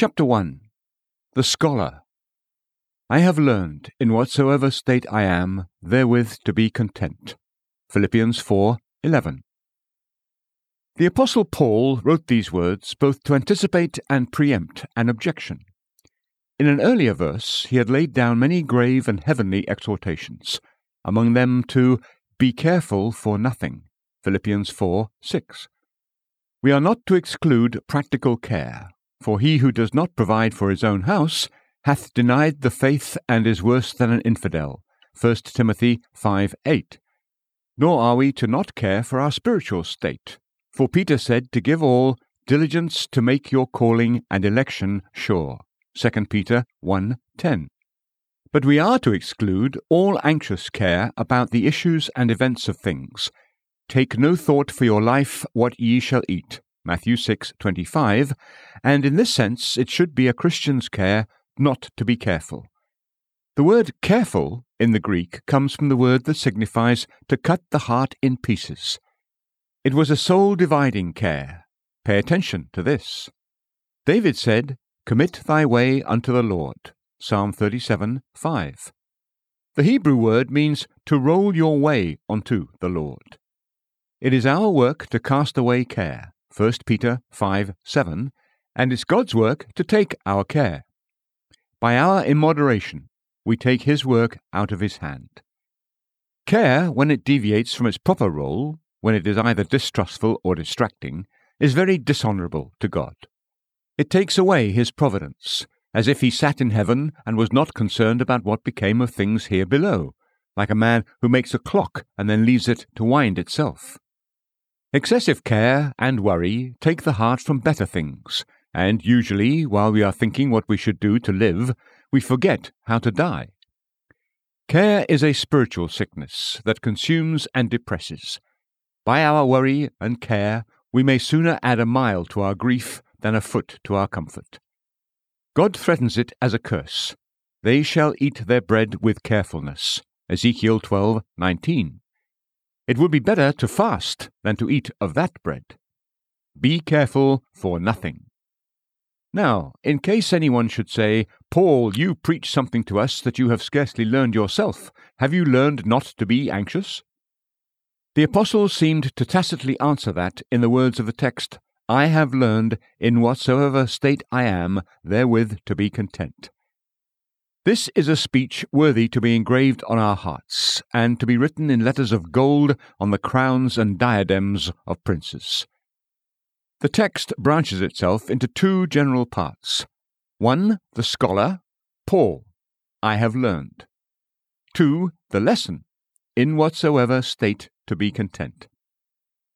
Chapter 1 The Scholar I have learned, in whatsoever state I am, therewith to be content. Philippians 4 11. The Apostle Paul wrote these words both to anticipate and preempt an objection. In an earlier verse, he had laid down many grave and heavenly exhortations, among them to be careful for nothing. Philippians 4 6. We are not to exclude practical care, for he who does not provide for his own house hath denied the faith and is worse than an infidel. 1 Timothy 5 8. Nor are we to not care for our spiritual state, for Peter said to give all diligence to make your calling and election sure. 2 Peter 1 10. But we are to exclude all anxious care about the issues and events of things. Take no thought for your life what ye shall eat. Matthew 6:25, and in this sense it should be a Christian's care not to be careful. The word careful in the Greek comes from the word that signifies to cut the heart in pieces. It was a soul dividing care. Pay attention to this. David said, Commit thy way unto the Lord. Psalm 37 5. The Hebrew word means to roll your way unto the Lord. It is our work to cast away care. 1 Peter 5 7. And it's God's work to take our care. By our immoderation, we take his work out of his hand. Care, when it deviates from its proper role, when it is either distrustful or distracting, is very dishonourable to God. It takes away his providence, as if he sat in heaven and was not concerned about what became of things here below, like a man who makes a clock and then leaves it to wind itself. Excessive care and worry take the heart from better things, and usually, while we are thinking what we should do to live, we forget how to die. Care is a spiritual sickness that consumes and depresses. By our worry and care, we may sooner add a mile to our grief than a foot to our comfort. God threatens it as a curse. They shall eat their bread with carefulness. Ezekiel 12:19. It would be better to fast than to eat of that bread. Be careful for nothing. Now, in case anyone should say, Paul, you preach something to us that you have scarcely learned yourself, have you learned not to be anxious? The apostle seemed to tacitly answer that in the words of the text, I have learned, in whatsoever state I am, therewith to be content. This is a speech worthy to be engraved on our hearts, and to be written in letters of gold on the crowns and diadems of princes. The text branches itself into two general parts. One, the scholar, Paul, I have learned. Two, the lesson, in whatsoever state to be content.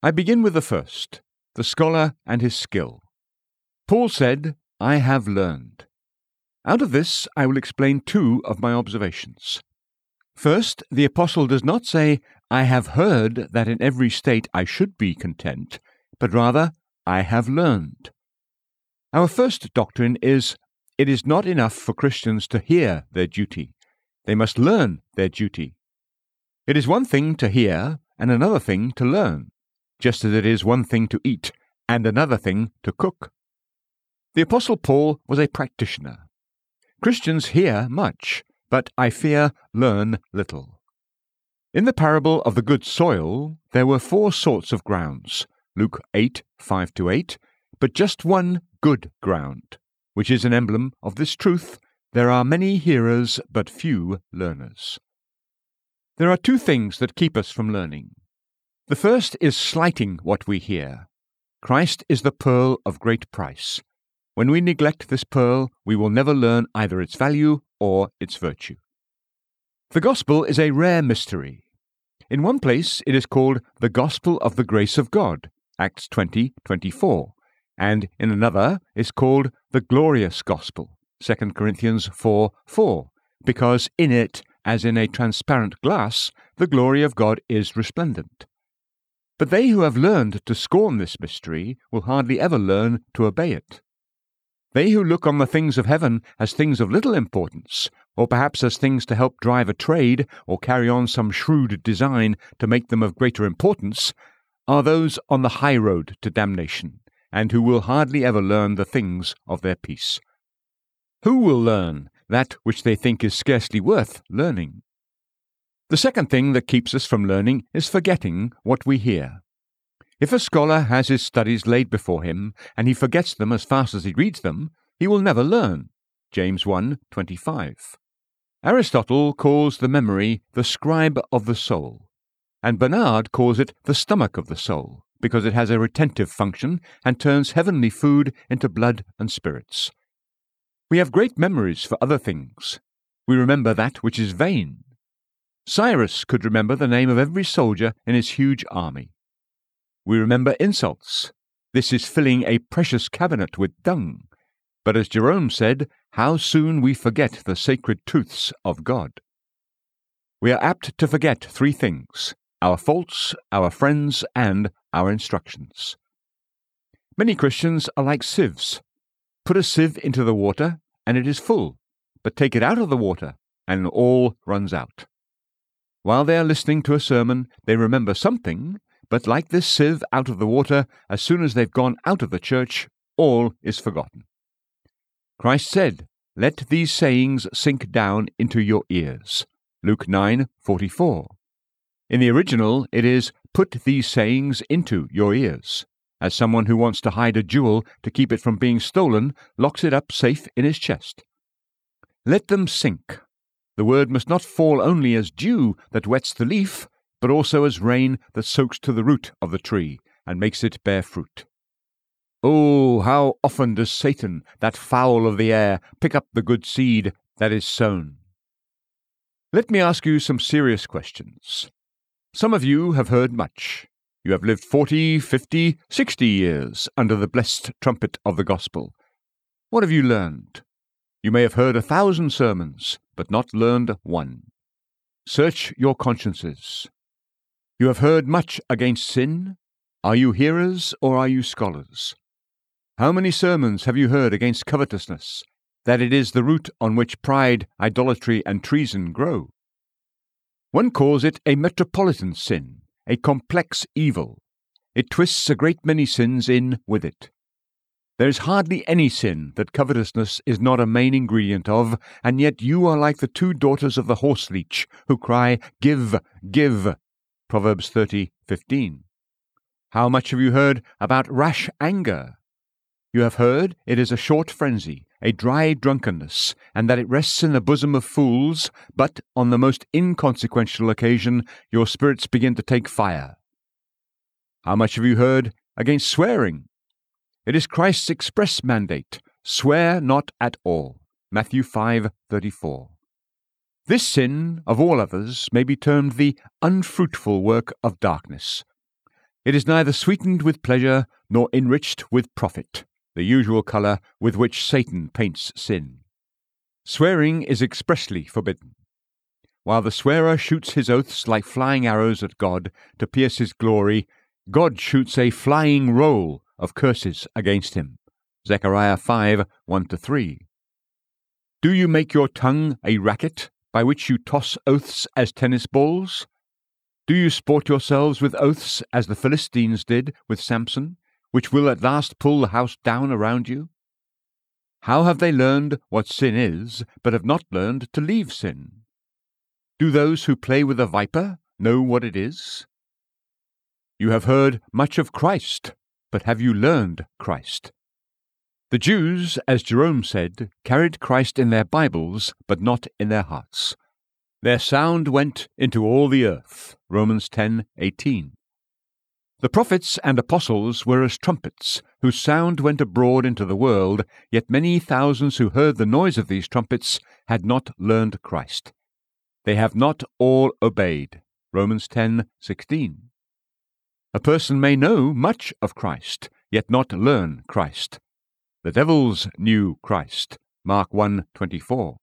I begin with the first, the scholar and his skill. Paul said, I have learned. Out of this, I will explain two of my observations. First, the apostle does not say, I have heard that in every state I should be content, but rather, I have learned. Our first doctrine is it is not enough for Christians to hear their duty, they must learn their duty. It is one thing to hear and another thing to learn, just as it is one thing to eat and another thing to cook. The Apostle Paul was a practitioner. Christians hear much, but I fear learn little. In the parable of the good soil, there were four sorts of grounds Luke 8 5 to 8, but just one good ground, which is an emblem of this truth there are many hearers, but few learners. There are two things that keep us from learning. The first is slighting what we hear. Christ is the pearl of great price. When we neglect this pearl, we will never learn either its value or its virtue. The gospel is a rare mystery. In one place, it is called the gospel of the grace of God, Acts 20 24, and in another is called the glorious gospel, 2 Corinthians 4 4, because in it, as in a transparent glass, the glory of God is resplendent. But they who have learned to scorn this mystery will hardly ever learn to obey it. They who look on the things of heaven as things of little importance, or perhaps as things to help drive a trade or carry on some shrewd design to make them of greater importance, are those on the high road to damnation, and who will hardly ever learn the things of their peace. Who will learn that which they think is scarcely worth learning? The second thing that keeps us from learning is forgetting what we hear. If a scholar has his studies laid before him, and he forgets them as fast as he reads them, he will never learn. James 1:25. Aristotle calls the memory the scribe of the soul, and Bernard calls it the stomach of the soul, because it has a retentive function and turns heavenly food into blood and spirits. We have great memories for other things. We remember that which is vain. Cyrus could remember the name of every soldier in his huge army. We remember insults. This is filling a precious cabinet with dung. But as Jerome said, how soon we forget the sacred truths of God. We are apt to forget three things our faults, our friends, and our instructions. Many Christians are like sieves. Put a sieve into the water, and it is full, but take it out of the water, and all runs out. While they are listening to a sermon, they remember something, but like this sieve out of the water, as soon as they've gone out of the church, all is forgotten. Christ said, Let these sayings sink down into your ears. Luke 9:44. In the original, it is, Put these sayings into your ears, as someone who wants to hide a jewel to keep it from being stolen locks it up safe in his chest. Let them sink. The word must not fall only as dew that wets the leaf, but also as rain that soaks to the root of the tree and makes it bear fruit. Oh, how often does Satan, that fowl of the air, pick up the good seed that is sown? Let me ask you some serious questions. Some of you have heard much. You have lived forty, fifty, sixty years under the blessed trumpet of the gospel. What have you learned? You may have heard a thousand sermons, but not learned one. Search your consciences. You have heard much against sin. Are you hearers or are you scholars? How many sermons have you heard against covetousness, that it is the root on which pride, idolatry, and treason grow? One calls it a metropolitan sin, a complex evil. It twists a great many sins in with it. There is hardly any sin that covetousness is not a main ingredient of, and yet you are like the two daughters of the horseleech who cry, Give, give. Proverbs 30:15. How much have you heard about rash anger? You have heard it is a short frenzy, a dry drunkenness, and that it rests in the bosom of fools, but on the most inconsequential occasion your spirits begin to take fire. How much have you heard against swearing? It is Christ's express mandate, swear not at all. Matthew 5:34. This sin, of all others, may be termed the unfruitful work of darkness. It is neither sweetened with pleasure nor enriched with profit the usual colour with which Satan paints sin. Swearing is expressly forbidden. While the swearer shoots his oaths like flying arrows at God to pierce his glory, God shoots a flying roll of curses against him. Zechariah 5 1 3. Do you make your tongue a racket by which you toss oaths as tennis balls? Do you sport yourselves with oaths as the Philistines did with Samson? which will at last pull the house down around you? How have they learned what sin is, but have not learned to leave sin? Do those who play with a viper know what it is? You have heard much of Christ, but have you learned Christ? The Jews, as Jerome said, carried Christ in their Bibles, but not in their hearts. Their sound went into all the earth. Romans 10:18. The prophets and apostles were as trumpets, whose sound went abroad into the world, yet many thousands who heard the noise of these trumpets had not learned Christ. They have not all obeyed. Romans 10:16. A person may know much of Christ, yet not learn Christ. The devils knew Christ. Mark 1:24.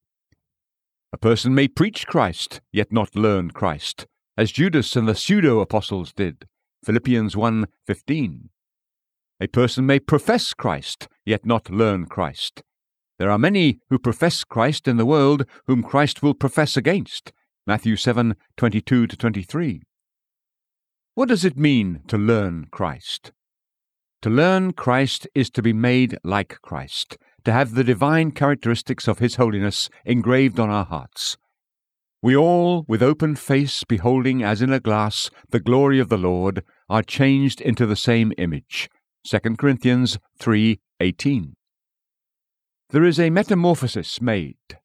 A person may preach Christ, yet not learn Christ, as Judas and the pseudo apostles did. Philippians 1:15. A person may profess Christ, yet not learn Christ. There are many who profess Christ in the world whom Christ will profess against. Matthew 7:22 to 23. What does it mean to learn Christ? To learn Christ is to be made like Christ, to have the divine characteristics of His holiness engraved on our hearts. We all, with open face, beholding as in a glass the glory of the Lord, are changed into the same image. 2 Corinthians 3:18. There is a metamorphosis made.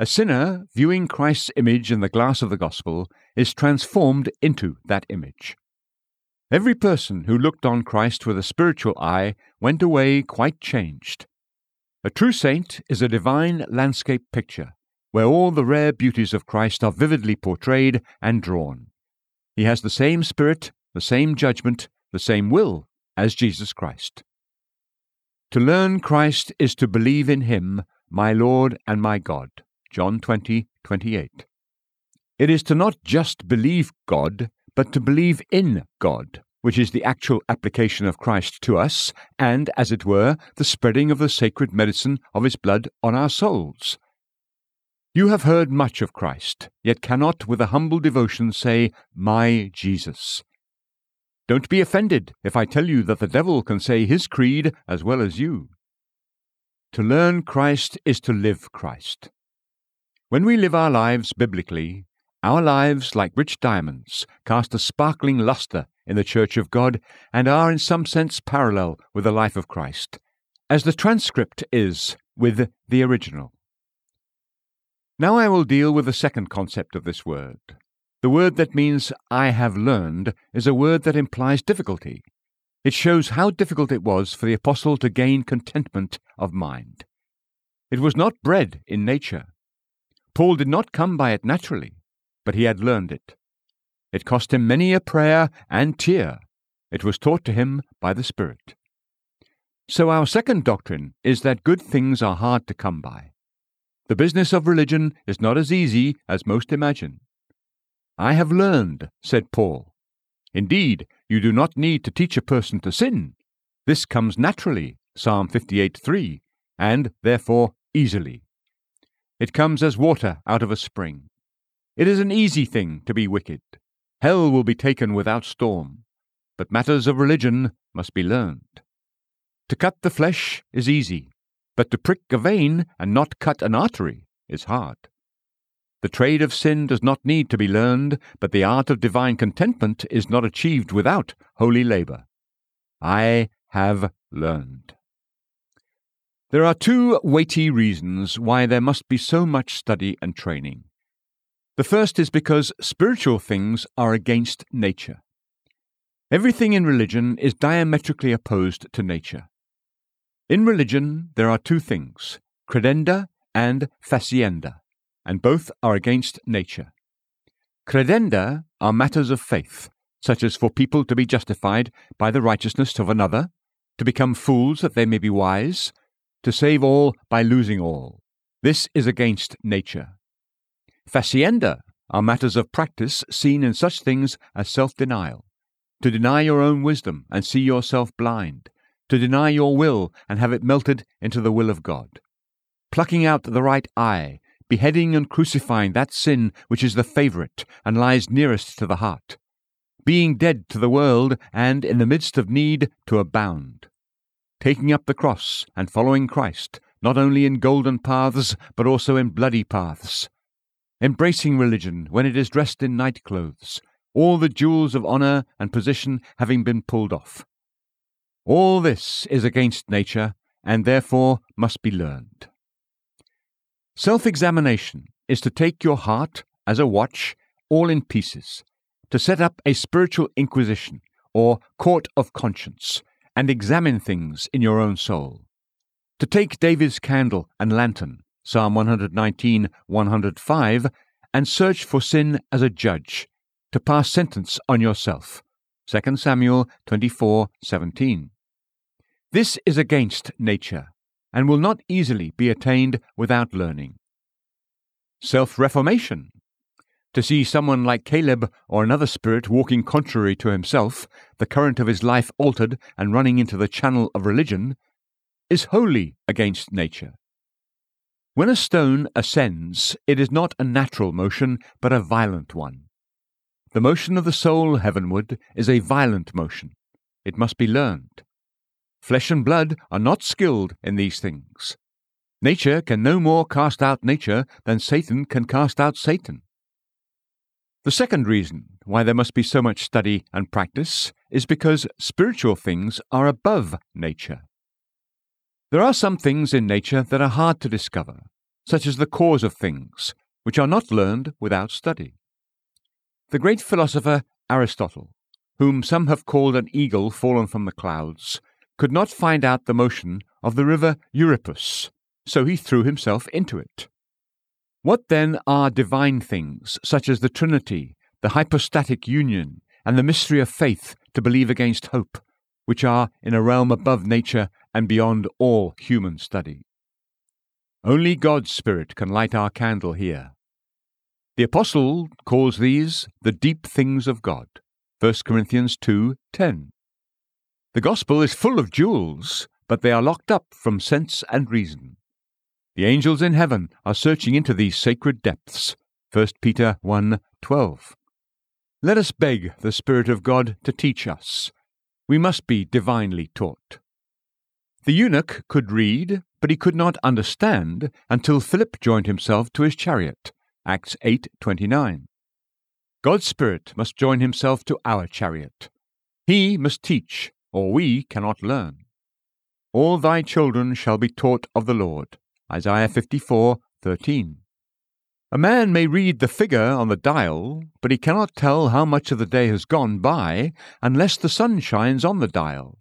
A sinner, viewing Christ's image in the glass of the gospel, is transformed into that image. Every person who looked on Christ with a spiritual eye went away quite changed. A true saint is a divine landscape picture, where all the rare beauties of Christ are vividly portrayed and drawn. He has the same spirit, the same judgment, the same will as Jesus Christ. To learn Christ is to believe in him, my Lord and my God. John 20, 28. It is to not just believe God, but to believe in God, which is the actual application of Christ to us, and, as it were, the spreading of the sacred medicine of his blood on our souls. You have heard much of Christ, yet cannot with a humble devotion say, My Jesus. Don't be offended if I tell you that the devil can say his creed as well as you. To learn Christ is to live Christ. When we live our lives biblically, our lives, like rich diamonds, cast a sparkling lustre in the Church of God and are in some sense parallel with the life of Christ, as the transcript is with the original. Now I will deal with the second concept of this word. The word that means I have learned is a word that implies difficulty. It shows how difficult it was for the apostle to gain contentment of mind. It was not bred in nature. Paul did not come by it naturally, but he had learned it. It cost him many a prayer and tear. It was taught to him by the Spirit. So, our second doctrine is that good things are hard to come by. The business of religion is not as easy as most imagine. I have learned, said Paul. Indeed, you do not need to teach a person to sin. This comes naturally, Psalm 58:3, and therefore easily. It comes as water out of a spring. It is an easy thing to be wicked. Hell will be taken without storm. But matters of religion must be learned. To cut the flesh is easy, but to prick a vein and not cut an artery is hard. The trade of sin does not need to be learned, but the art of divine contentment is not achieved without holy labor. I have learned. There are two weighty reasons why there must be so much study and training. The first is because spiritual things are against nature. Everything in religion is diametrically opposed to nature. In religion, there are two things credenda and facienda, and both are against nature. Credenda are matters of faith, such as for people to be justified by the righteousness of another, to become fools that they may be wise, to save all by losing all. This is against nature. Facienda are matters of practice seen in such things as self denial, to deny your own wisdom and see yourself blind, to deny your will and have it melted into the will of God, plucking out the right eye, beheading and crucifying that sin which is the favourite and lies nearest to the heart, being dead to the world and, in the midst of need, to abound. Taking up the cross and following Christ, not only in golden paths, but also in bloody paths. Embracing religion when it is dressed in night clothes, all the jewels of honour and position having been pulled off. All this is against nature, and therefore must be learned. Self examination is to take your heart as a watch, all in pieces, to set up a spiritual inquisition, or court of conscience, and examine things in your own soul. To take David's candle and lantern, Psalm 119, 105, and search for sin as a judge, to pass sentence on yourself, 2 Samuel 24, 17. This is against nature, and will not easily be attained without learning. Self reformation to see someone like Caleb or another spirit walking contrary to himself, the current of his life altered and running into the channel of religion, is wholly against nature. When a stone ascends, it is not a natural motion, but a violent one. The motion of the soul heavenward is a violent motion. It must be learned. Flesh and blood are not skilled in these things. Nature can no more cast out nature than Satan can cast out Satan. The second reason why there must be so much study and practice is because spiritual things are above nature. There are some things in nature that are hard to discover, such as the cause of things, which are not learned without study. The great philosopher Aristotle, whom some have called an eagle fallen from the clouds, could not find out the motion of the river Euripus, so he threw himself into it. What then are divine things, such as the Trinity, the hypostatic union, and the mystery of faith to believe against hope, which are in a realm above nature and beyond all human study? Only God's Spirit can light our candle here. The Apostle calls these the deep things of God. 1 Corinthians 2:10. The gospel is full of jewels, but they are locked up from sense and reason. The angels in heaven are searching into these sacred depths. 1 Peter 1:12. Let us beg the Spirit of God to teach us. We must be divinely taught. The eunuch could read, but he could not understand until Philip joined himself to his chariot. Acts 8:29. God's Spirit must join himself to our chariot. He must teach, or we cannot learn. All thy children shall be taught of the Lord. Isaiah 54:13. A man may read the figure on the dial, but he cannot tell how much of the day has gone by unless the sun shines on the dial.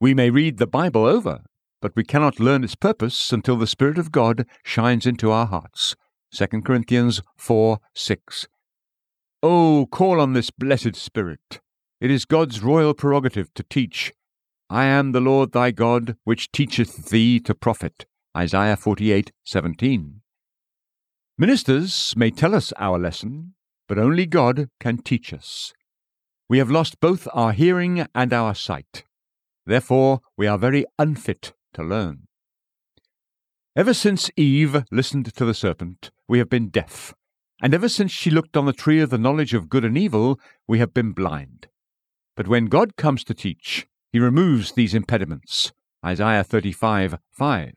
We may read the Bible over, but we cannot learn its purpose until the Spirit of God shines into our hearts. 2 Corinthians 4 6. Oh, call on this blessed Spirit. It is God's royal prerogative to teach. I am the Lord thy God, which teacheth thee to profit. Isaiah 48:17. Ministers may tell us our lesson, but only God can teach us. We have lost both our hearing and our sight. Therefore, we are very unfit to learn. Ever since Eve listened to the serpent, we have been deaf and ever since she looked on the tree of the knowledge of good and evil, we have been blind. But when God comes to teach, he removes these impediments. Isaiah 35 5.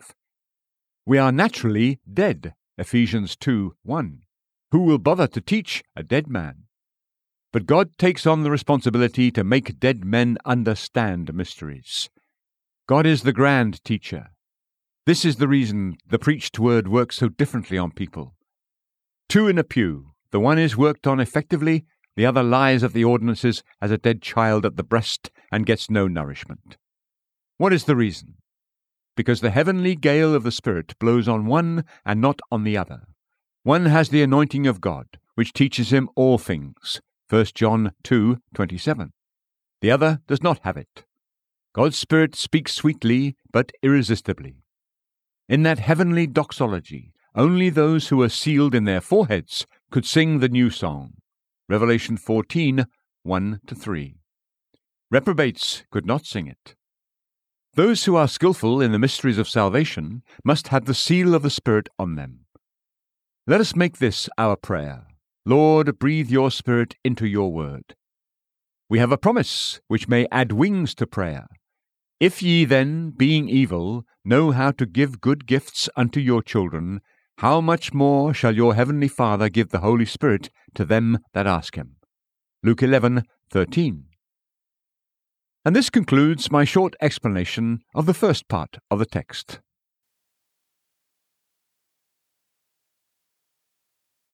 We are naturally dead. Ephesians 2 1. Who will bother to teach a dead man? But God takes on the responsibility to make dead men understand mysteries. God is the grand teacher. This is the reason the preached word works so differently on people. Two in a pew. The one is worked on effectively, the other lies at the ordinances as a dead child at the breast and gets no nourishment. What is the reason? Because the heavenly gale of the Spirit blows on one and not on the other. One has the anointing of God, which teaches him all things. 1 John 2:27. The other does not have it. God's Spirit speaks sweetly but irresistibly. In that heavenly doxology, only those who were sealed in their foreheads could sing the new song. Revelation 14 1 3. Reprobates could not sing it. Those who are skilful in the mysteries of salvation must have the seal of the Spirit on them. Let us make this our prayer Lord, breathe your Spirit into your word. We have a promise which may add wings to prayer. If ye then, being evil, know how to give good gifts unto your children, how much more shall your heavenly Father give the Holy Spirit to them that ask him? Luke 11:13. And this concludes my short explanation of the first part of the text.